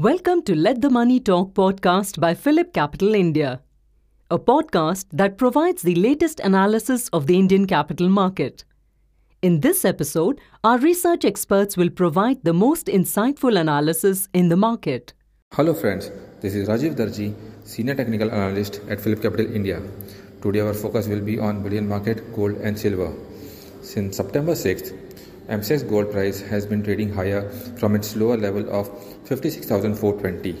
Welcome to Let the Money Talk podcast by PhillipCapital India, a podcast that provides the latest analysis of the Indian capital market. In this episode, our research experts will provide the most insightful analysis in the market. Hello friends, this is Rajiv Darji, Senior Technical Analyst at PhillipCapital India. Today our focus will be on bullion market, gold and silver. Since September 6th, MCX gold price has been trading higher from its lower level of 56,420.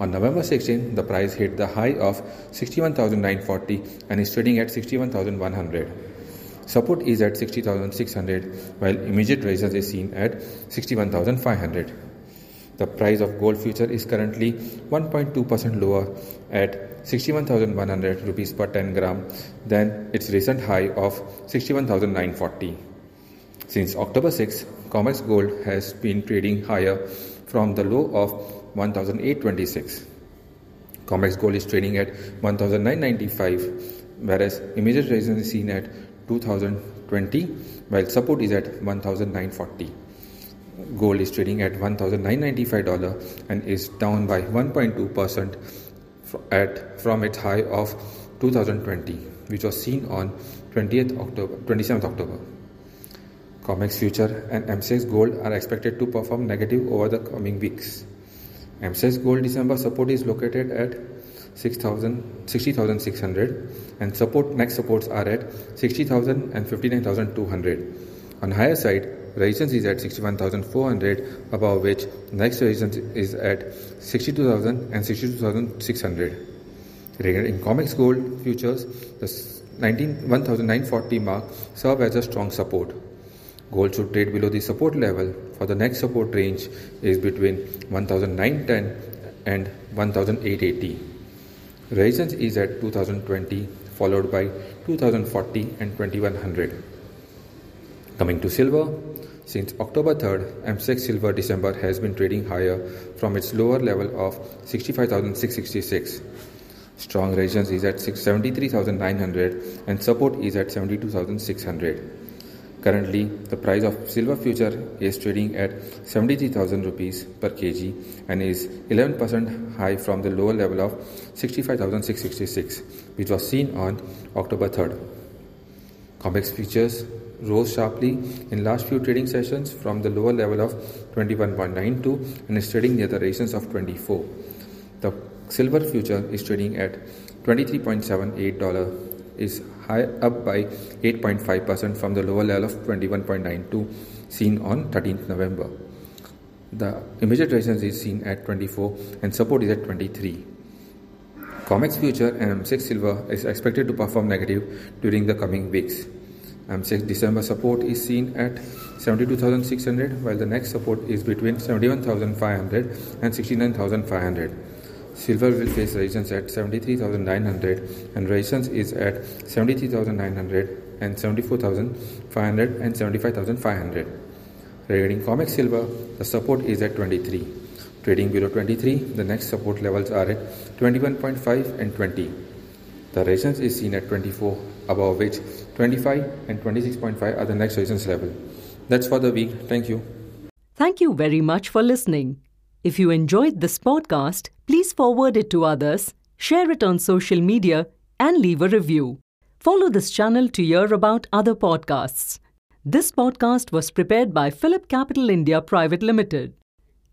On November 16, the price hit the high of 61,940 and is trading at 61,100. Support is at 60,600 while immediate resistance is seen at 61,500. The price of gold future is currently 1.2% lower at 61,100 rupees per 10 gram than its recent high of 61,940. Since October 6, COMEX gold has been trading higher from the low of 1826. COMEX gold is trading at 1995 whereas immediate resistance is seen at 2020 while support is at 1940. Gold is trading at $1995 and is down by 1.2% at from its high of 2020 which was seen on 20th October 27th October. COMEX future and MCX gold are expected to perform negative over the coming weeks. MCX gold December support is located at 60,600 and support next supports are at 60,000 and 59,200. On higher side, resistance is at 61,400 above which next resistance is at 62,000 and 62,600. Regarding COMEX gold futures, the 19,940 mark serve as a strong support. Gold should trade below the support level for the next support range is between 1910 and 1880. Resistance is at 2020 followed by 2040 and 2100. Coming to silver, since October 3rd, MCX Silver December has been trading higher from its lower level of 65,666. Strong resistance is at 73,900 and support is at 72,600. Currently, the price of silver future is trading at 73,000 rupees per kg and is 11% high from the lower level of 65,666, which was seen on October 3rd. COMEX futures rose sharply in last few trading sessions from the lower level of 21.92 and is trading near the resistance of 24. The silver future is trading at $23.78 is high up by 8.5% from the lower level of 21.92 seen on 13th November. The immediate resistance is seen at 24 and support is at 23. COMEX future and MCX silver is expected to perform negative during the coming weeks. MCX December support is seen at 72,600 while the next support is between 71,500 and 69,500. Silver will face resistance at 73,900 and resistance is at 73,900 and 74,500 and 75,500. Regarding COMEX silver, the support is at 23. Trading below 23, the next support levels are at 21.5 and 20. The resistance is seen at 24, above which 25 and 26.5 are the next resistance level. That's for the week. Thank you. Thank you very much for listening. If you enjoyed this podcast, please forward it to others, share it on social media, and leave a review. Follow this channel to hear about other podcasts. This podcast was prepared by PhillipCapital India Private Limited.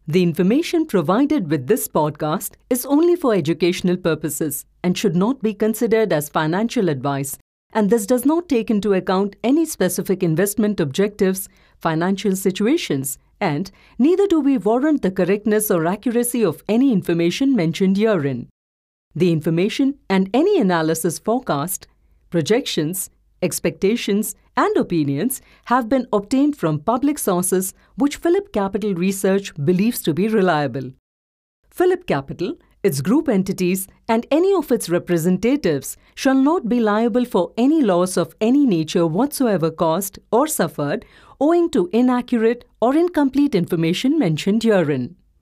The information provided with this podcast is only for educational purposes and should not be considered as financial advice, and this does not take into account any specific investment objectives, financial situations, and neither do we warrant the correctness or accuracy of any information mentioned herein. The information and any analysis forecast, projections, expectations, and opinions have been obtained from public sources which PhillipCapital Research believes to be reliable. PhillipCapital, its group entities, and any of its representatives shall not be liable for any loss of any nature whatsoever caused or suffered owing to inaccurate or incomplete information mentioned herein.